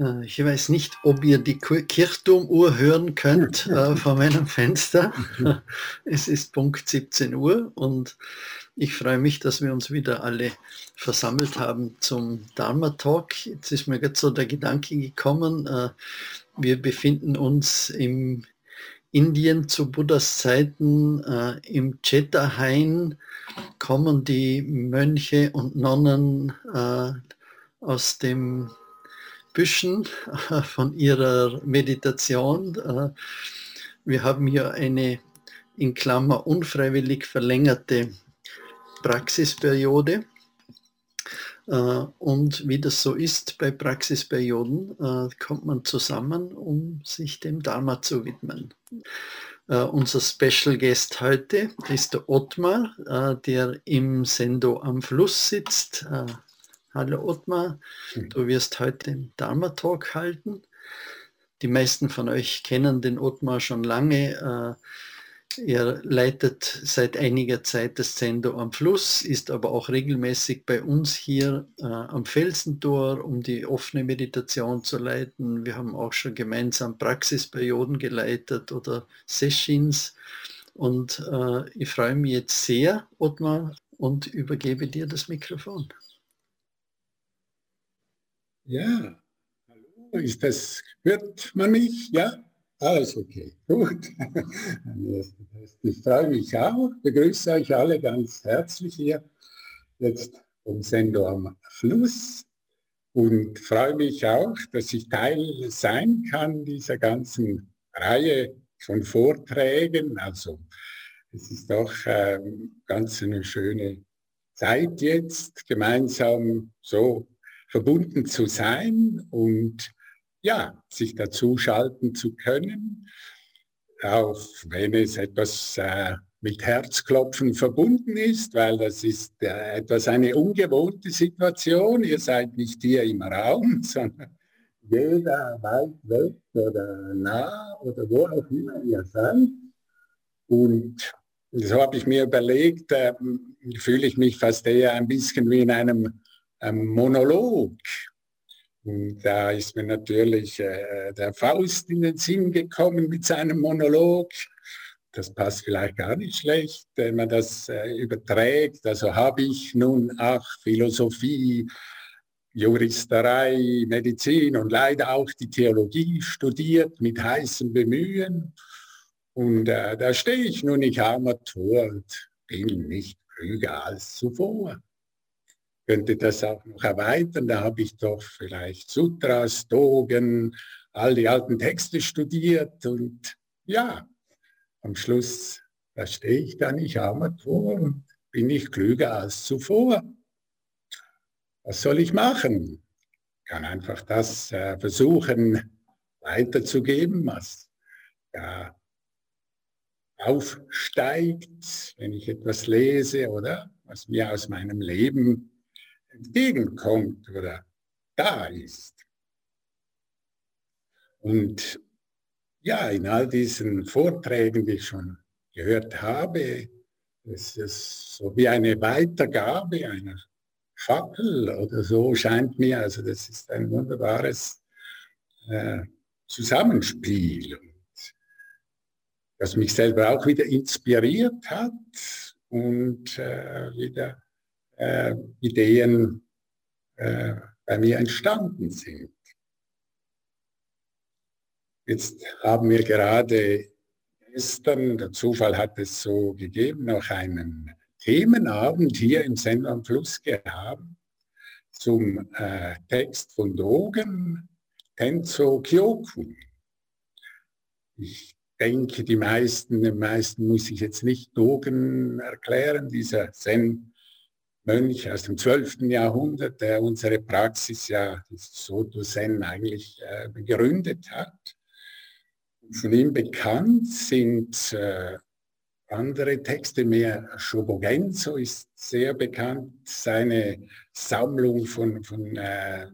Äh, ich weiß nicht, ob ihr die Kirchturmuhr hören könnt äh, vor meinem Fenster. Es ist Punkt 17 Uhr und ich freue mich, dass wir uns wieder alle versammelt haben zum Dharma Talk. Jetzt ist mir gerade so der Gedanke gekommen, äh, wir befinden uns im Indien zu Buddhas Zeiten äh, im Cheta-Hain kommen die Mönche und Nonnen äh, aus dem Büschen äh, von ihrer Meditation. Äh, wir haben hier eine in Klammer unfreiwillig verlängerte Praxisperiode. Äh, und wie das so ist bei Praxisperioden, kommt man zusammen, um sich dem Dharma zu widmen. Unser Special Guest heute ist der Ottmar, der im Sendo am Fluss sitzt, Hallo Ottmar, hm. du wirst heute den Dharma Talk halten. Die meisten von euch kennen den Ottmar schon lange. Äh, er leitet seit einiger Zeit das Zendo am Fluss, ist aber auch regelmäßig bei uns hier äh, am Felsentor, um die offene Meditation zu leiten. Wir haben auch schon gemeinsam Praxisperioden geleitet oder Sessions. Und äh, ich freue mich jetzt sehr, Ottmar, und übergebe dir das Mikrofon. Ja, hallo, ist das, hört man mich? Ja? Alles okay, gut. Ich freue mich auch, begrüße euch alle ganz herzlich hier, jetzt vom Sendo am Fluss und freue mich auch, dass ich Teil sein kann dieser ganzen Reihe von Vorträgen. Also es ist doch ähm, ganz eine schöne Zeit jetzt, gemeinsam so verbunden zu sein und ja, sich dazu schalten zu können, auch wenn es etwas äh, mit Herzklopfen verbunden ist, weil das ist äh, etwas eine ungewohnte Situation. Ihr seid nicht hier im Raum, sondern jeder weit weg oder nah oder wo auch immer ihr seid. Und so habe ich mir überlegt, äh, fühle ich mich fast eher ein bisschen wie in einem Monolog. Da ist mir natürlich äh, der Faust in den Sinn gekommen mit seinem Monolog. Das passt vielleicht gar nicht schlecht, wenn man das äh, überträgt. Also habe ich nun, ach, Philosophie, Juristerei, Medizin und leider auch die Theologie studiert mit heißem Bemühen. Und äh, da stehe ich nun, ich armer Tor und bin nicht klüger als zuvor könnte das auch noch erweitern. Da habe ich doch vielleicht Sutras, Dogen, all die alten Texte studiert und ja, am Schluss, da stehe ich dann, ich Tor und bin ich klüger als zuvor. Was soll ich machen? Ich kann einfach das äh, versuchen weiterzugeben, was ja, aufsteigt, wenn ich etwas lese oder was mir aus meinem Leben entgegenkommt oder da ist. Und ja, in all diesen Vorträgen, die ich schon gehört habe, ist es so wie eine Weitergabe einer Fackel oder so scheint mir. Also das ist ein wunderbares äh, Zusammenspiel, das mich selber auch wieder inspiriert hat und äh, wieder äh, Ideen äh, bei mir entstanden sind. Jetzt haben wir gerade gestern, der Zufall hat es so gegeben, noch einen Themenabend hier im Sender am Fluss gehabt zum äh, Text von Dogen, Tenzo Kyoku. Ich denke, die meisten, den meisten muss ich jetzt nicht Dogen erklären, dieser Zen Mönch aus dem 12. Jahrhundert, der unsere Praxis ja, Soto Zen, eigentlich äh, begründet hat. Von ihm bekannt sind äh, andere Texte, mehr Shobogenzo ist sehr bekannt, seine Sammlung von, von äh,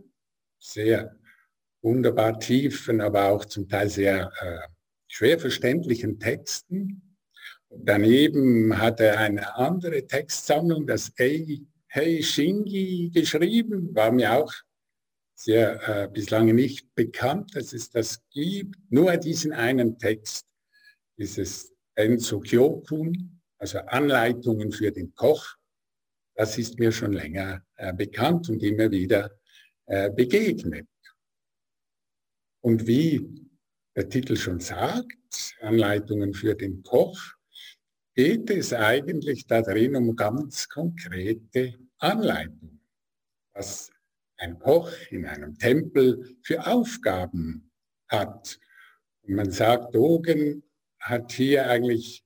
sehr wunderbar tiefen, aber auch zum Teil sehr äh, schwer verständlichen Texten. Daneben hat er eine andere Textsammlung, das Ei Hei Shingi, geschrieben, war mir auch sehr äh, bislang nicht bekannt, dass es das gibt. Nur diesen einen Text, dieses Enzo Kyokun, also Anleitungen für den Koch, das ist mir schon länger äh, bekannt und immer wieder äh, begegnet. Und wie der Titel schon sagt, Anleitungen für den Koch, geht es eigentlich darin um ganz konkrete Anleitungen, was ein Koch in einem Tempel für Aufgaben hat. Und man sagt, Dogen hat hier eigentlich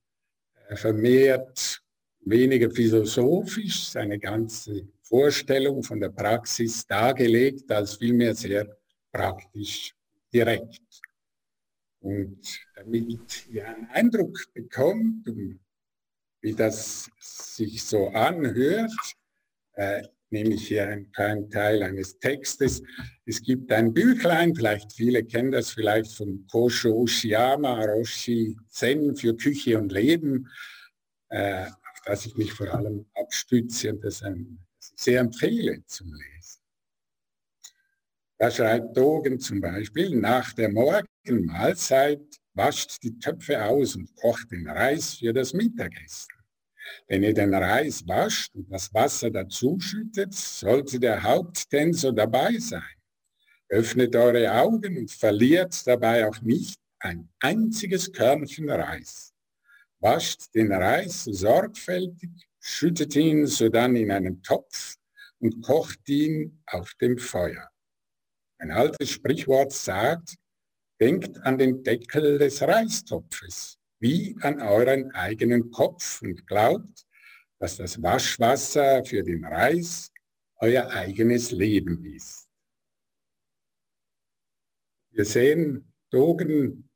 äh, vermehrt weniger philosophisch seine ganze Vorstellung von der Praxis dargelegt, als vielmehr sehr praktisch direkt. Und damit ihr einen Eindruck bekommt, wie das sich so anhört, äh, nehme ich hier einen kleinen Teil eines Textes. Es gibt ein Büchlein, vielleicht viele kennen das vielleicht von Kosho Ushiyama, Roshi Zen für Küche und Leben, äh, auf das ich mich vor allem abstütze und das, ein, das ich sehr empfehle zum Lesen. Da schreibt Dogen zum Beispiel, nach der Morgenmahlzeit wascht die Töpfe aus und kocht den Reis für das Mittagessen. Wenn ihr den Reis wascht und das Wasser dazu schüttet, sollte der Haupttensor dabei sein. Öffnet eure Augen und verliert dabei auch nicht ein einziges Körnchen Reis. Wascht den Reis sorgfältig, schüttet ihn sodann in einen Topf und kocht ihn auf dem Feuer. Ein altes Sprichwort sagt, denkt an den Deckel des Reistopfes wie an euren eigenen Kopf und glaubt, dass das Waschwasser für den Reis euer eigenes Leben ist. Wir sehen, Dogen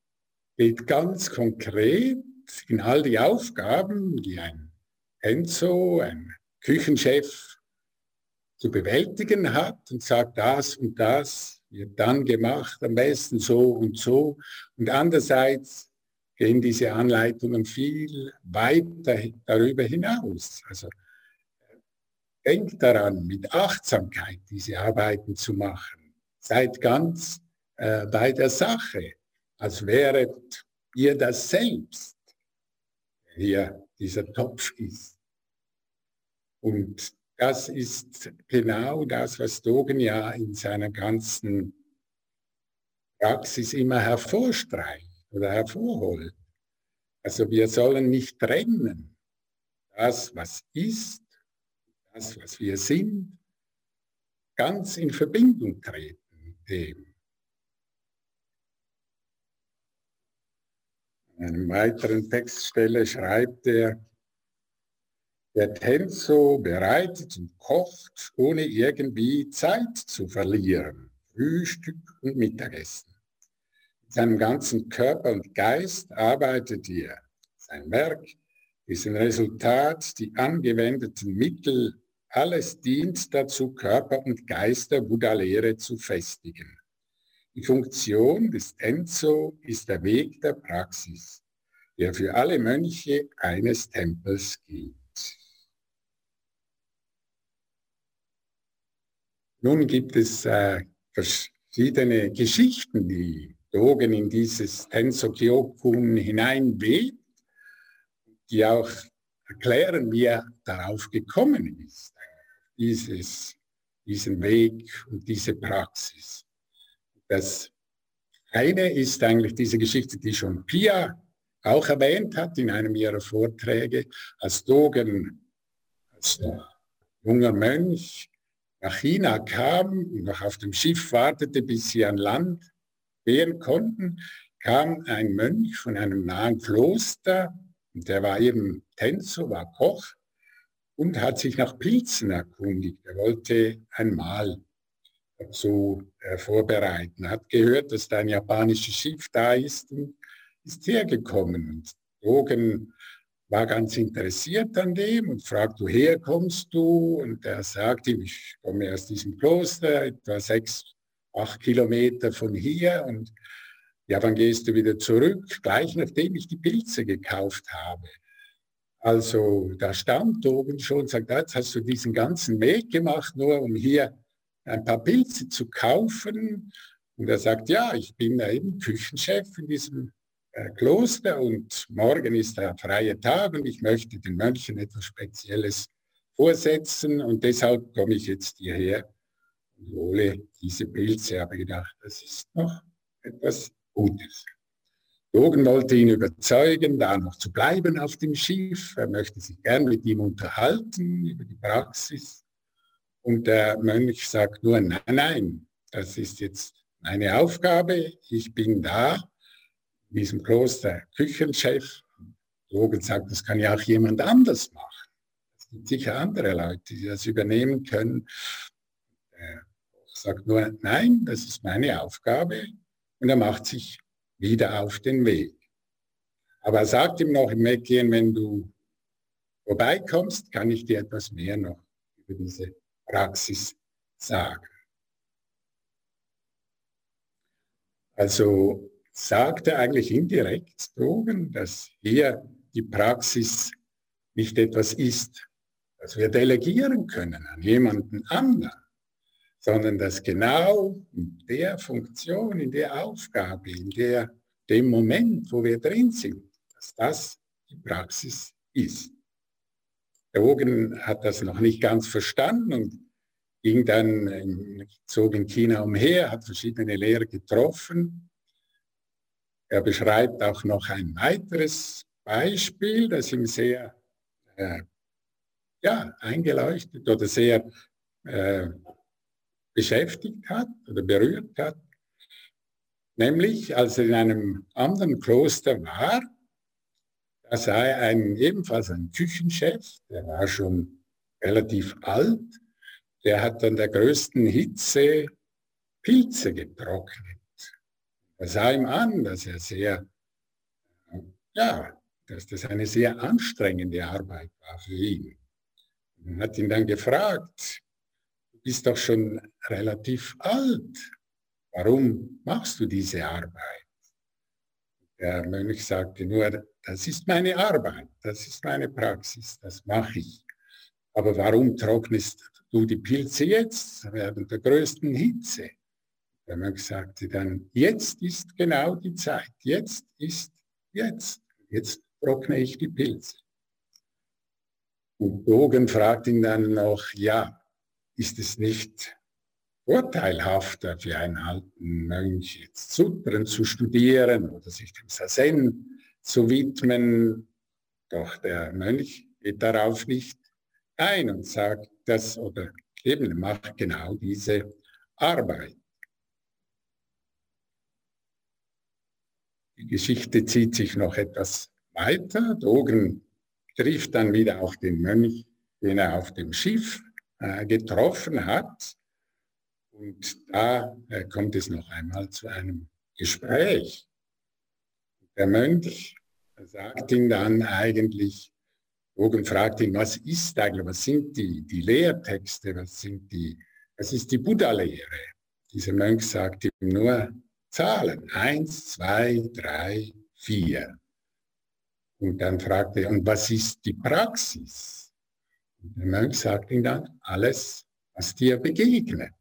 geht ganz konkret in all die Aufgaben, die ein Enzo, ein Küchenchef zu bewältigen hat und sagt, das und das wird dann gemacht, am besten so und so. Und andererseits gehen diese Anleitungen viel weiter darüber hinaus. Also denkt daran, mit Achtsamkeit diese Arbeiten zu machen. Seid ganz äh, bei der Sache, als wäret ihr das selbst, hier dieser Topf ist. Und das ist genau das, was Dogen ja in seiner ganzen Praxis immer hervorstreicht oder hervorholt. Also wir sollen nicht trennen das, was ist, das, was wir sind, ganz in Verbindung treten mit dem. An einer weiteren Textstelle schreibt er, der Tenso bereitet und kocht, ohne irgendwie Zeit zu verlieren. Frühstück und Mittagessen seinem ganzen Körper und Geist arbeitet er. Sein Werk ist ein Resultat, die angewendeten Mittel, alles dient dazu, Körper und Geist der Buddha-Lehre zu festigen. Die Funktion des Tenzo ist der Weg der Praxis, der für alle Mönche eines Tempels gilt. Nun gibt es äh, verschiedene Geschichten, die Dogen in dieses Tenso Kyokun hineinweht, die auch erklären, wie er darauf gekommen ist, dieses, diesen Weg und diese Praxis. Das eine ist eigentlich diese Geschichte, die schon Pia auch erwähnt hat in einem ihrer Vorträge, als Dogen, als junger Mönch nach China kam und noch auf dem Schiff wartete, bis sie an Land gehen konnten, kam ein Mönch von einem nahen Kloster, der war eben Tänzer, war Koch und hat sich nach Pilzen erkundigt. Er wollte ein Mahl dazu äh, vorbereiten, hat gehört, dass da ein japanisches Schiff da ist und ist hergekommen. Und Dogen war ganz interessiert an dem und fragt, woher kommst du? Und er sagte, ich komme aus diesem Kloster, etwa sechs acht Kilometer von hier und ja, wann gehst du wieder zurück? Gleich nachdem ich die Pilze gekauft habe. Also da stand oben schon, sagt, jetzt hast du diesen ganzen Weg gemacht, nur um hier ein paar Pilze zu kaufen. Und er sagt, ja, ich bin eben Küchenchef in diesem Kloster und morgen ist der freie Tag und ich möchte den Mönchen etwas Spezielles vorsetzen und deshalb komme ich jetzt hierher und hole diese Pilze. Ich habe gedacht, das ist noch etwas Gutes. Logan wollte ihn überzeugen, da noch zu bleiben auf dem Schiff. Er möchte sich gern mit ihm unterhalten über die Praxis. Und der Mönch sagt nur, nein, nein, das ist jetzt meine Aufgabe. Ich bin da, diesem Kloster Küchenchef. Logan sagt, das kann ja auch jemand anders machen. Es gibt sicher andere Leute, die das übernehmen können. Er sagt nur, nein, das ist meine Aufgabe. Und er macht sich wieder auf den Weg. Aber er sagt ihm noch im Weggehen, wenn du vorbeikommst, kann ich dir etwas mehr noch über diese Praxis sagen. Also sagt er eigentlich indirekt Drogen, dass hier die Praxis nicht etwas ist, das wir delegieren können an jemanden anderen, sondern dass genau in der Funktion, in der Aufgabe, in der, dem Moment, wo wir drin sind, dass das die Praxis ist. Der Wogen hat das noch nicht ganz verstanden und ging dann, zog in China umher, hat verschiedene Lehrer getroffen. Er beschreibt auch noch ein weiteres Beispiel, das ihm sehr äh, ja, eingeleuchtet oder sehr äh, beschäftigt hat oder berührt hat. Nämlich, als er in einem anderen Kloster war, da sei ein, ebenfalls ein Küchenchef, der war schon relativ alt, der hat an der größten Hitze Pilze getrocknet. Er sah ihm an, dass er sehr, ja, dass das eine sehr anstrengende Arbeit war für ihn. Und hat ihn dann gefragt, bist doch schon relativ alt. Warum machst du diese Arbeit? Der Mönch sagte nur, das ist meine Arbeit, das ist meine Praxis, das mache ich. Aber warum trocknest du die Pilze jetzt während der größten Hitze? Der Mönch sagte dann, jetzt ist genau die Zeit, jetzt ist jetzt, jetzt trockne ich die Pilze. Und Bogen fragt ihn dann noch, ja, ist es nicht vorteilhafter für einen alten Mönch, jetzt Sutren zu studieren oder sich dem Sazen zu widmen. Doch der Mönch geht darauf nicht ein und sagt das oder eben macht genau diese Arbeit. Die Geschichte zieht sich noch etwas weiter. Dogen trifft dann wieder auch den Mönch, den er auf dem Schiff äh, getroffen hat. Und da äh, kommt es noch einmal zu einem Gespräch. Der Mönch sagt ihm dann eigentlich, Bogen fragt ihn, was ist eigentlich, was sind die, die Lehrtexte, was sind die, was ist die Buddha-Lehre? Dieser Mönch sagt ihm nur Zahlen, eins, zwei, drei, vier. Und dann fragt er, und was ist die Praxis? Der Mönch sagt ihm dann, alles, was dir begegnet.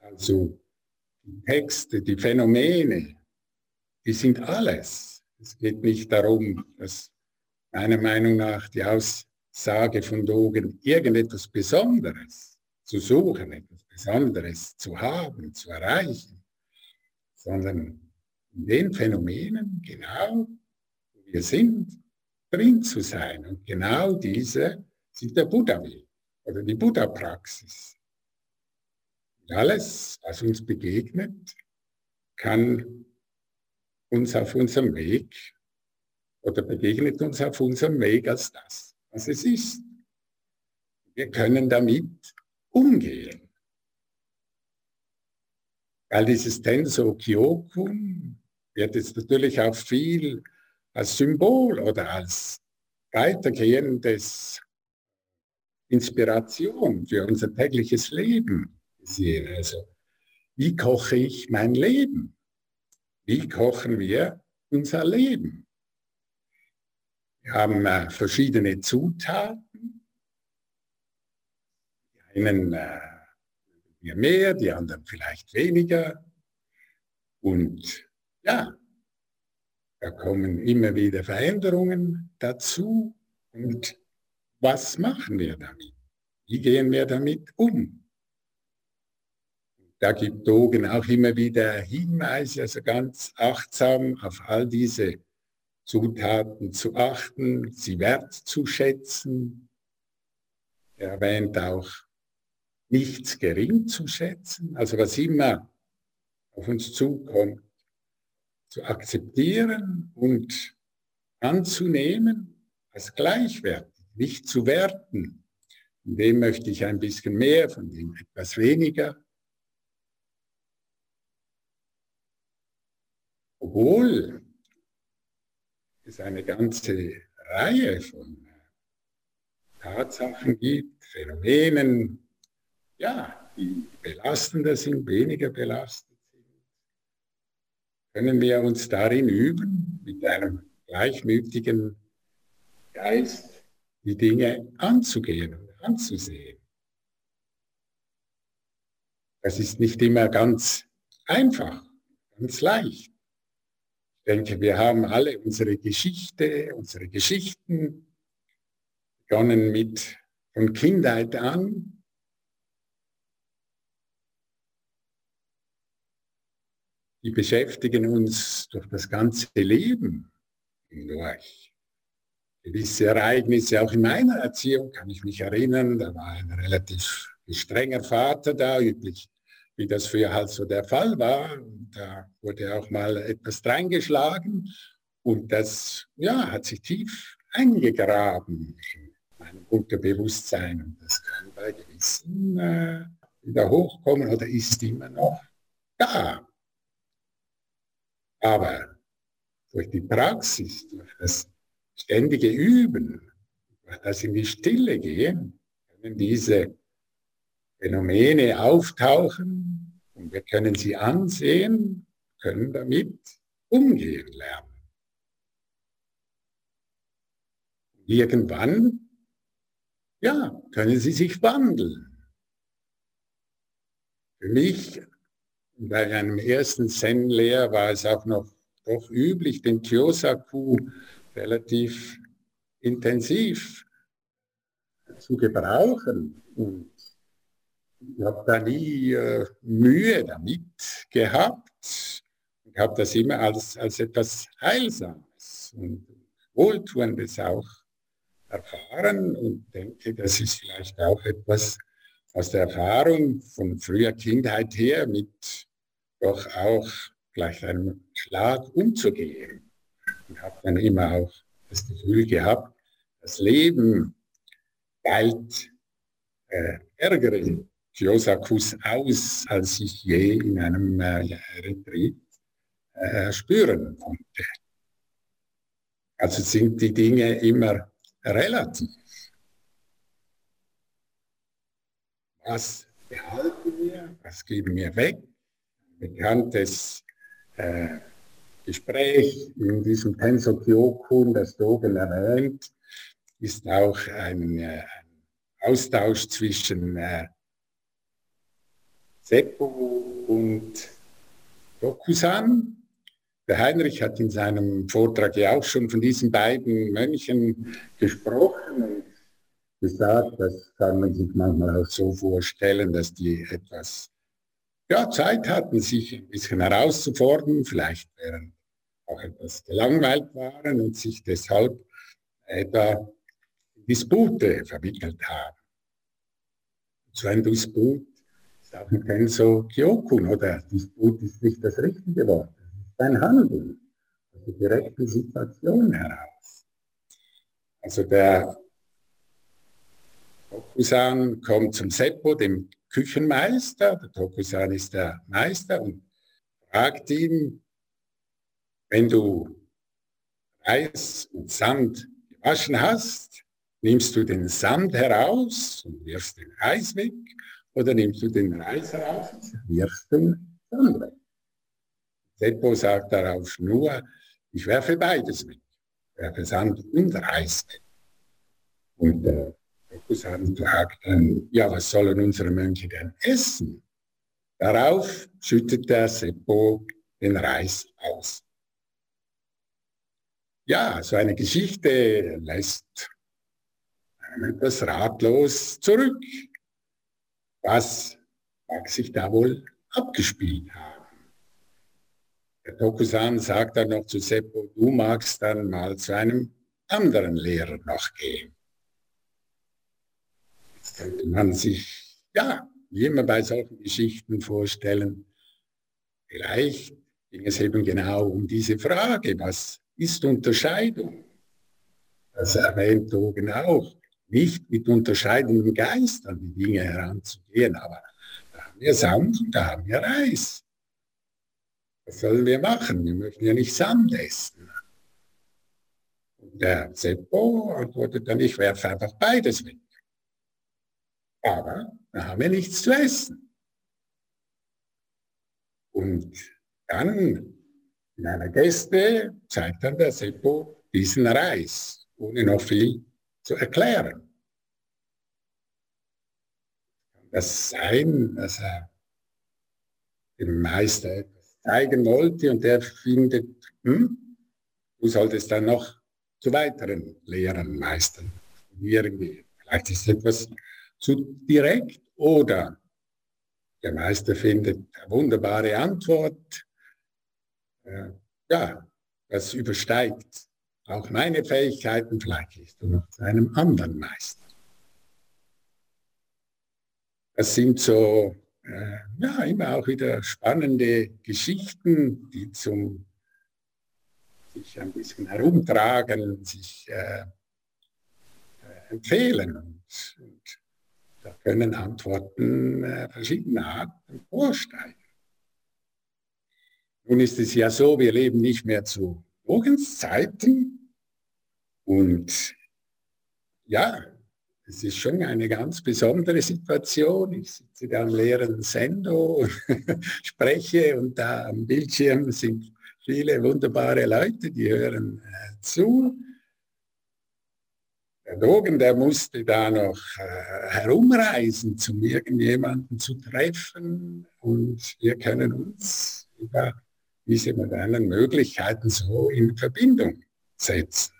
Also die Texte, die Phänomene, die sind alles. Es geht nicht darum, dass meiner Meinung nach die Aussage von Dogen irgendetwas Besonderes zu suchen, etwas Besonderes zu haben, zu erreichen, sondern in den Phänomenen genau, wo wir sind, drin zu sein. Und genau diese sind der Buddha-Weg oder die Buddha-Praxis. Alles, was uns begegnet, kann uns auf unserem Weg oder begegnet uns auf unserem Weg als das, was es ist. Wir können damit umgehen. Weil dieses Tenso Kyokun wird jetzt natürlich auch viel als Symbol oder als weitergehendes Inspiration für unser tägliches Leben sehen. Also, wie koche ich mein Leben? Wie kochen wir unser Leben? Wir haben äh, verschiedene Zutaten. Einen äh, mehr, die anderen vielleicht weniger. Und ja, da kommen immer wieder Veränderungen dazu. Und was machen wir damit? Wie gehen wir damit um? Da gibt Dogen auch immer wieder Hinweise, also ganz achtsam auf all diese Zutaten zu achten, sie wertzuschätzen. Er erwähnt auch nichts gering zu schätzen, also was immer auf uns zukommt, zu akzeptieren und anzunehmen als gleichwertig, nicht zu werten. Von dem möchte ich ein bisschen mehr, von dem etwas weniger. Obwohl es eine ganze Reihe von Tatsachen gibt, Phänomenen, ja, die belastender sind, weniger belastend können wir uns darin üben, mit einem gleichmütigen Geist die Dinge anzugehen und anzusehen. Das ist nicht immer ganz einfach, ganz leicht. Ich denke, wir haben alle unsere Geschichte, unsere Geschichten, begonnen mit von Kindheit an, die beschäftigen uns durch das ganze Leben hindurch. Gewisse Ereignisse, auch in meiner Erziehung kann ich mich erinnern, da war ein relativ strenger Vater da, üblich, wie das früher halt so der Fall war. Da wurde auch mal etwas dreingeschlagen und das ja, hat sich tief eingegraben in meinem Unterbewusstsein. Und das kann bei gewissen äh, wieder hochkommen oder ist immer noch da. Aber durch die Praxis, durch das ständige Üben, durch das in die Stille gehen, können diese Phänomene auftauchen und wir können sie ansehen, können damit umgehen lernen. Irgendwann, ja, können sie sich wandeln. Für mich bei einem ersten Zen-Lehr war es auch noch doch üblich, den Kyosaku relativ intensiv zu gebrauchen. Und ich habe da nie äh, Mühe damit gehabt. Ich habe das immer als, als etwas Heilsames und Wohltuendes auch erfahren und denke, das ist vielleicht auch etwas, aus der Erfahrung von früher Kindheit her mit doch auch gleich einem Schlag umzugehen. Und habe dann immer auch das Gefühl gehabt, das Leben galt äh, ärgere Kyosakus aus, als ich je in einem äh, Retreat äh, spüren konnte. Also sind die Dinge immer relativ. was behalten wir, was geben wir weg. Bekanntes äh, Gespräch in diesem Tenso Kyokun, das Dogen erwähnt, ist auch ein, äh, Austausch zwischen äh, Seppo und Dokusan. Der Heinrich hat in seinem Vortrag ja auch schon von diesen beiden Mönchen gesprochen gesagt, das kann man sich manchmal auch so vorstellen, dass die etwas ja, Zeit hatten, sich ein bisschen herauszufordern, vielleicht während auch etwas gelangweilt waren und sich deshalb etwa Dispute verwickelt haben. So ein Disput ist auch ein Kenso Kyokun, oder Disput ist nicht das richtige Wort, es ist ein Handeln aus der direkten Situation heraus. Also der Tokusan kommt zum Seppo, dem Küchenmeister. Der Tokusan ist der Meister und fragt ihn, wenn du Reis und Sand gewaschen hast, nimmst du den Sand heraus und wirfst den Reis weg oder nimmst du den Reis heraus und wirfst den Sand weg? Seppo sagt darauf nur, ich werfe beides weg. Ich werfe Sand und Reis weg. Und äh, Kusan fragt dann, ja, was sollen unsere Mönche denn essen? Darauf schüttet der Seppo den Reis aus. Ja, so eine Geschichte lässt etwas ratlos zurück. Was mag sich da wohl abgespielt haben? Der Tokusan sagt dann noch zu Seppo, du magst dann mal zu einem anderen Lehrer noch gehen. Könnte man sich, ja, wie immer bei solchen Geschichten vorstellen, vielleicht ging es eben genau um diese Frage, was ist Unterscheidung? Das erwähnt Dogen auch. Nicht mit unterscheidendem Geist an die Dinge heranzugehen, aber da haben wir Sand und da haben wir Reis. Was sollen wir machen? Wir möchten ja nicht Sand essen. Und der Seppo antwortet dann, ich werfe einfach beides weg. Aber da haben wir nichts zu essen. Und dann in einer Gäste zeigt dann der Seppo diesen Reis, ohne noch viel zu erklären. Kann das sein, dass er dem Meister etwas zeigen wollte und der findet, hm, du solltest dann noch zu weiteren Lehrern, Meistern studieren gehen. Vielleicht ist etwas zu direkt oder der Meister findet eine wunderbare Antwort. Ja, das übersteigt auch meine Fähigkeiten. Vielleicht ist zu einem anderen Meister. Das sind so, äh, ja, immer auch wieder spannende Geschichten, die zum sich ein bisschen herumtragen, sich äh, äh empfehlen. Und, und da können Antworten äh, verschiedener Arten vorsteigen. Nun ist es ja so, wir leben nicht mehr zu Bogens Zeiten und ja, es ist schon eine ganz besondere Situation. Ich sitze da am leeren Sendo und spreche und da am Bildschirm sind viele wunderbare Leute, die hören äh, zu. Der Dogen, der musste da noch äh, herumreisen, um irgendjemanden zu treffen. Und wir können uns über diese modernen Möglichkeiten so in Verbindung setzen.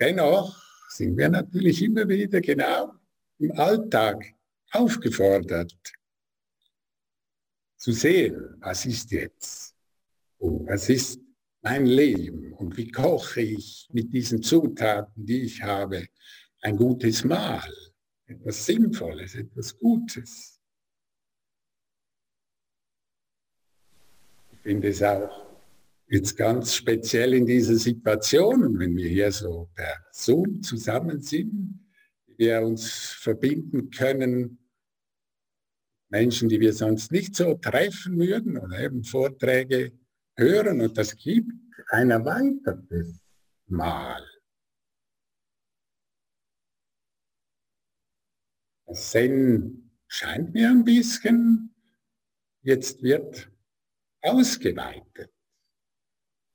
Dennoch sind wir natürlich immer wieder genau im Alltag aufgefordert zu sehen, was ist jetzt und was ist mein Leben und wie koche ich mit diesen Zutaten, die ich habe, ein gutes Mahl, etwas Sinnvolles, etwas Gutes. Ich finde es auch jetzt ganz speziell in dieser Situation, wenn wir hier so per Zoom zusammen sind, wir uns verbinden können, Menschen, die wir sonst nicht so treffen würden oder eben Vorträge hören und das gibt ein erweitertes Mal. Das Zen scheint mir ein bisschen, jetzt wird ausgeweitet.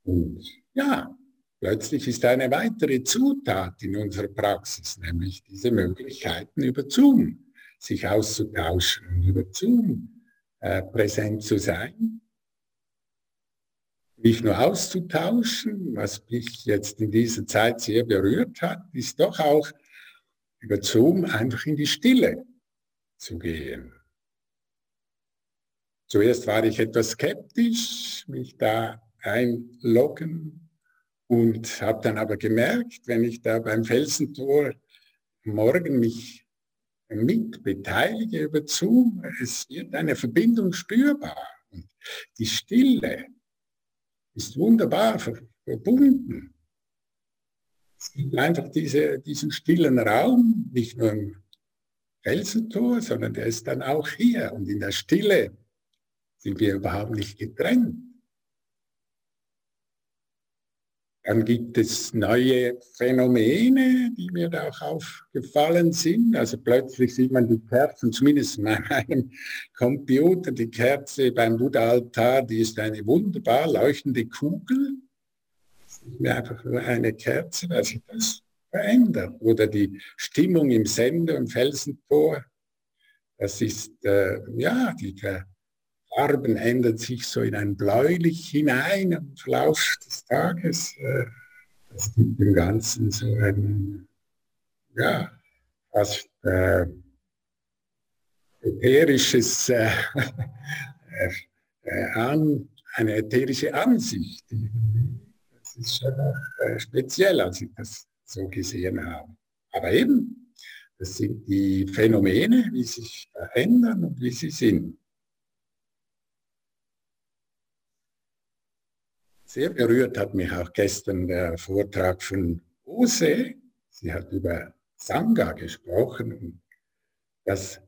Und ja, plötzlich ist eine weitere Zutat in unserer Praxis, nämlich diese Möglichkeiten über Zoom sich auszutauschen, über Zoom äh, präsent zu sein nicht nur auszutauschen, was mich jetzt in dieser Zeit sehr berührt hat, ist doch auch über Zoom einfach in die Stille zu gehen. Zuerst war ich etwas skeptisch, mich da einloggen und habe dann aber gemerkt, wenn ich da beim Felsentor morgen mich mit beteilige über Zoom, es wird eine Verbindung spürbar. Und die Stille, ist wunderbar verbunden. Es gibt einfach diese, diesen stillen Raum, nicht nur im Felsentor, sondern der ist dann auch hier. Und in der Stille sind wir überhaupt nicht getrennt. Dann gibt es neue Phänomene, die mir da auch aufgefallen sind. Also plötzlich sieht man die Kerzen, zumindest in meinem Computer, die Kerze beim Buddha-Altar, die ist eine wunderbar leuchtende Kugel. Das ist mehr einfach nur eine Kerze, weil sich das verändert. Oder die Stimmung im Sender und Felsentor. Das ist, äh, ja, die Farben ändern sich so in ein Bläulich hinein im Verlauf des Tages. Äh, das gibt dem Ganzen so ein, ja, fast äh, ätherisches, äh, äh, an, eine ätherische Ansicht. Das ist schon auch, äh, speziell, als ich das so gesehen habe. Aber eben, das sind die Phänomene, wie sie sich verändern und wie sie sind. Sehr berührt hat mich auch gestern der Vortrag von Ose. Sie hat über Sangha gesprochen das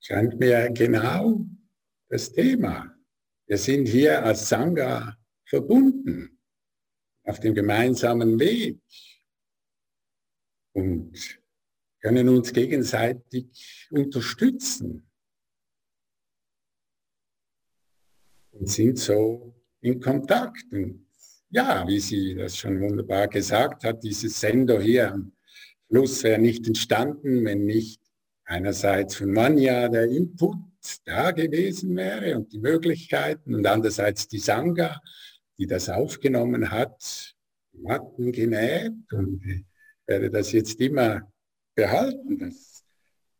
scheint mir genau das Thema. Wir sind hier als Sangha verbunden auf dem gemeinsamen Weg und können uns gegenseitig unterstützen und sind so in Kontakt. Und ja, wie sie das schon wunderbar gesagt hat, dieses Sender hier am Fluss wäre nicht entstanden, wenn nicht einerseits von Manja der Input da gewesen wäre und die Möglichkeiten und andererseits die Sangha, die das aufgenommen hat, Matten genäht und ich werde das jetzt immer behalten, dass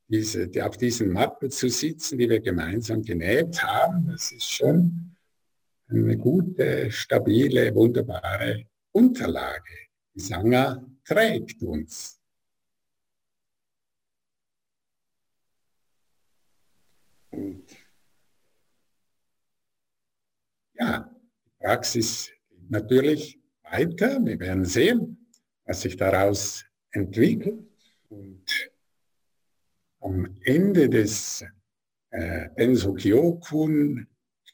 diese, die, auf diesen Matten zu sitzen, die wir gemeinsam genäht haben, das ist schon eine gute, stabile, wunderbare Unterlage. Die Sangha trägt uns. Und ja, die Praxis geht natürlich weiter. Wir werden sehen, was sich daraus entwickelt. Und am Ende des äh, Benso Kyokun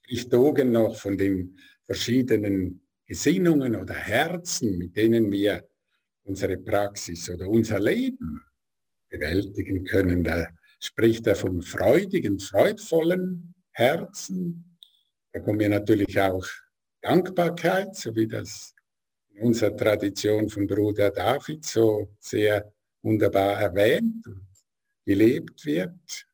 spricht Dogen noch von den verschiedenen Gesinnungen oder Herzen, mit denen wir unsere Praxis oder unser Leben bewältigen können. Da spricht er vom freudigen, freudvollen Herzen. Da kommen wir natürlich auch Dankbarkeit, so wie das in unserer Tradition von Bruder David so sehr wunderbar erwähnt und gelebt wird.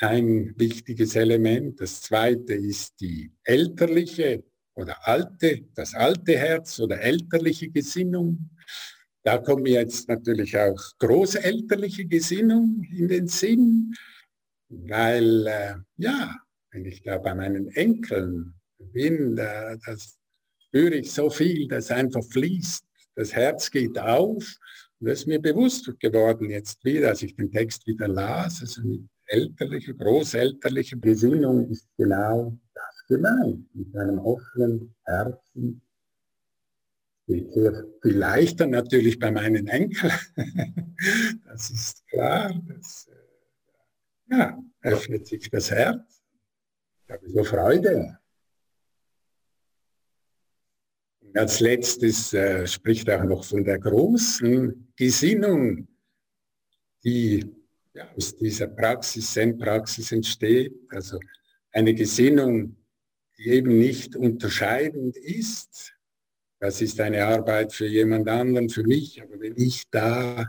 Ein wichtiges Element. Das zweite ist die elterliche oder alte, das alte Herz oder elterliche Gesinnung. Da kommt mir jetzt natürlich auch großelterliche Gesinnung in den Sinn, weil, äh, ja, wenn ich da bei meinen Enkeln bin, da, das spüre ich so viel, das einfach fließt. Das Herz geht auf. Und das ist mir bewusst geworden jetzt wieder, als ich den Text wieder las. Also mit elterlicher, großelterlicher Gesinnung ist genau das gemeint. Mit einem offenen Herzen viel leichter natürlich bei meinen Enkeln. das ist klar. Das, äh, ja, öffnet sich das Herz. Ich habe so Freude. Und als letztes äh, spricht auch noch von der großen Gesinnung, die aus dieser Praxis, Zen-Praxis entsteht. Also eine Gesinnung, die eben nicht unterscheidend ist das ist eine Arbeit für jemand anderen, für mich. Aber wenn ich da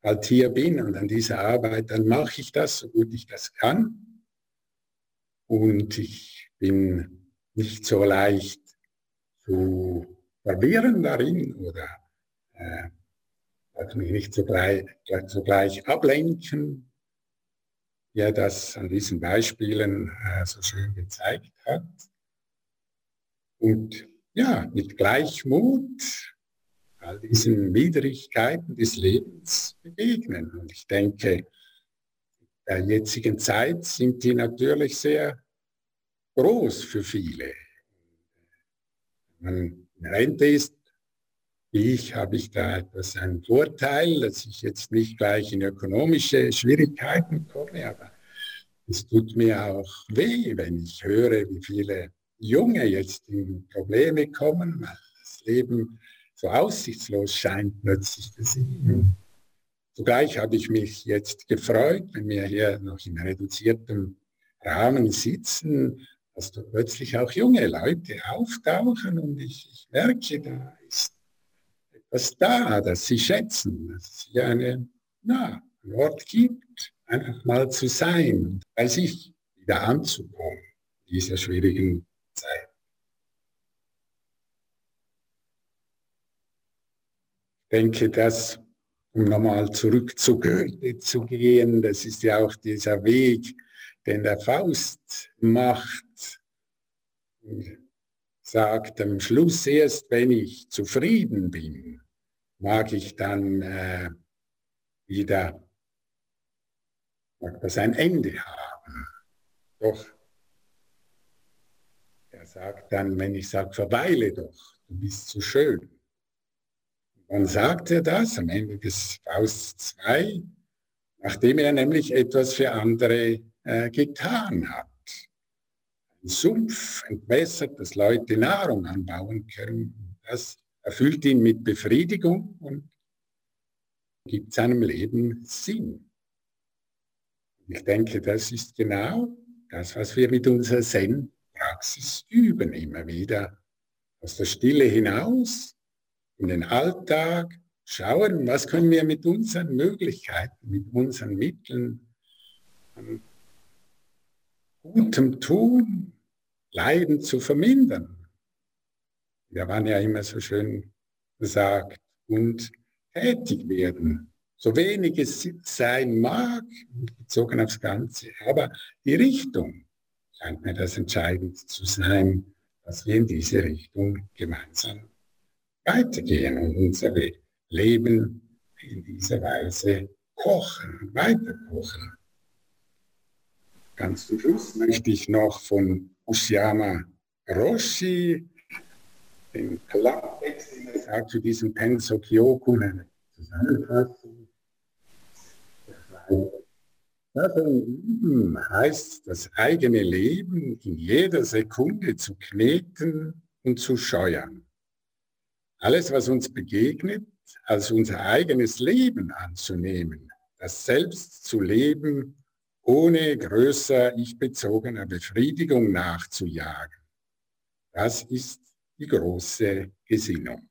halt hier bin und an dieser Arbeit, dann mache ich das, so gut ich das kann. Und ich bin nicht so leicht zu verwirren darin oder äh, mich nicht sogleich ablenken, wie er das an diesen Beispielen äh, so schön gezeigt hat. Und ja, mit Gleichmut all diesen Widrigkeiten des Lebens begegnen. Und ich denke, in der jetzigen Zeit sind die natürlich sehr groß für viele. Wenn man in Rente ist, ich, habe ich da etwas einen Vorteil, dass ich jetzt nicht gleich in ökonomische Schwierigkeiten komme, aber es tut mir auch weh, wenn ich höre, wie viele Junge jetzt in Probleme kommen, weil das Leben so aussichtslos scheint plötzlich für sie. Zugleich habe ich mich jetzt gefreut, wenn wir hier noch in reduziertem Rahmen sitzen, dass da plötzlich auch junge Leute auftauchen und ich, ich merke, da etwas da, das sie schätzen, dass es hier eine, na, ein Ort gibt, einfach mal zu sein, bei sich wieder anzukommen in dieser schwierigen Zeit. Ich denke, dass, um nochmal zurück zu Goethe zu gehen, das ist ja auch dieser Weg, den der Faust macht, sagt am Schluss erst, wenn ich zufrieden bin, mag ich dann äh, wieder, mag das ein Ende haben. Doch er sagt dann, wenn ich sage, verweile doch, du bist zu schön. Wann sagt er das? Am Ende des Faust 2, nachdem er nämlich etwas für andere äh, getan hat. Sumpf entwässert, dass Leute Nahrung anbauen können. Das erfüllt ihn mit Befriedigung und gibt seinem Leben Sinn. Ich denke, das ist genau das, was wir mit unserer Zen-Praxis üben, immer wieder aus der Stille hinaus in den Alltag, schauen, was können wir mit unseren Möglichkeiten, mit unseren Mitteln an Gutem tun, Leiden zu vermindern. Wir waren ja immer so schön gesagt, und tätig werden. So wenig es sein mag, bezogen aufs Ganze, aber die Richtung scheint mir das entscheidend zu sein, dass wir in diese Richtung gemeinsam weitergehen und unser Leben in dieser Weise kochen, weiterkochen. Ganz zum Schluss möchte ich noch von Ushiama Roshi, den Klapptext, den sagt zu diesem Penso Kyoku, eine Zusammenfassung. Üben heißt, das eigene Leben in jeder Sekunde zu kneten und zu scheuern alles, was uns begegnet, als unser eigenes Leben anzunehmen, das Selbst zu leben, ohne größer ich-bezogener Befriedigung nachzujagen. Das ist die große Gesinnung.